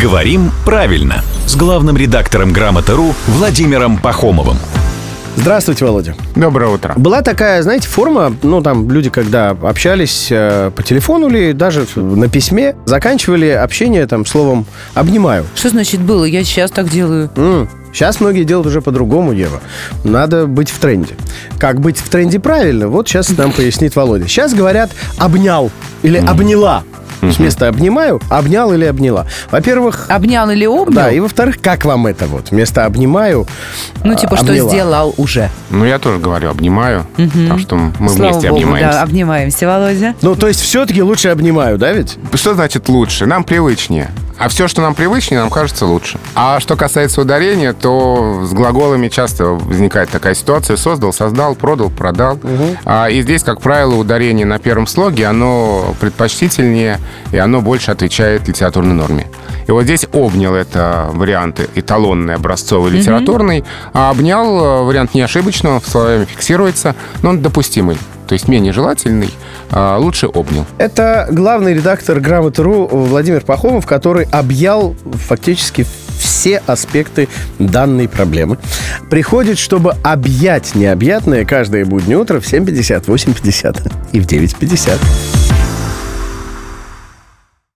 «Говорим правильно» с главным редактором «Грамоты.ру» Владимиром Пахомовым. Здравствуйте, Володя. Доброе утро. Была такая, знаете, форма, ну, там люди, когда общались э, по телефону или даже на письме, заканчивали общение там словом «обнимаю». Что значит было? Я сейчас так делаю. М, Сейчас многие делают уже по-другому, Ева. Надо быть в тренде. Как быть в тренде правильно, вот сейчас нам пояснит Володя. Сейчас говорят «обнял» или «обняла». Вместо «обнимаю» «обнял» или «обняла». Во-первых, Обнял или обнял? да, и во-вторых, как вам это вот? Вместо «обнимаю» ну, типа, а, что обняла. сделал уже. Ну, я тоже говорю, обнимаю, потому что мы Слава вместе богу, обнимаемся. да, обнимаемся, Володя. Ну, то есть все-таки лучше «обнимаю», да ведь? Что значит лучше? Нам привычнее. А все, что нам привычнее, нам кажется лучше. А что касается ударения, то с глаголами часто возникает такая ситуация. Создал, создал, продал, продал. А, и здесь, как правило, ударение на первом слоге, оно предпочтительнее, и оно больше отвечает литературной норме. И вот здесь обнял это варианты эталонный, образцовый, литературный, а обнял э, вариант не ошибочного, в словами фиксируется, но он допустимый. То есть менее желательный, а лучше обнял. Это главный редактор «Грамоты.ру» Владимир Пахомов, который объял фактически все аспекты данной проблемы. Приходит, чтобы объять необъятное каждое буднее утро в 7.50, 8.50 и в 9.50.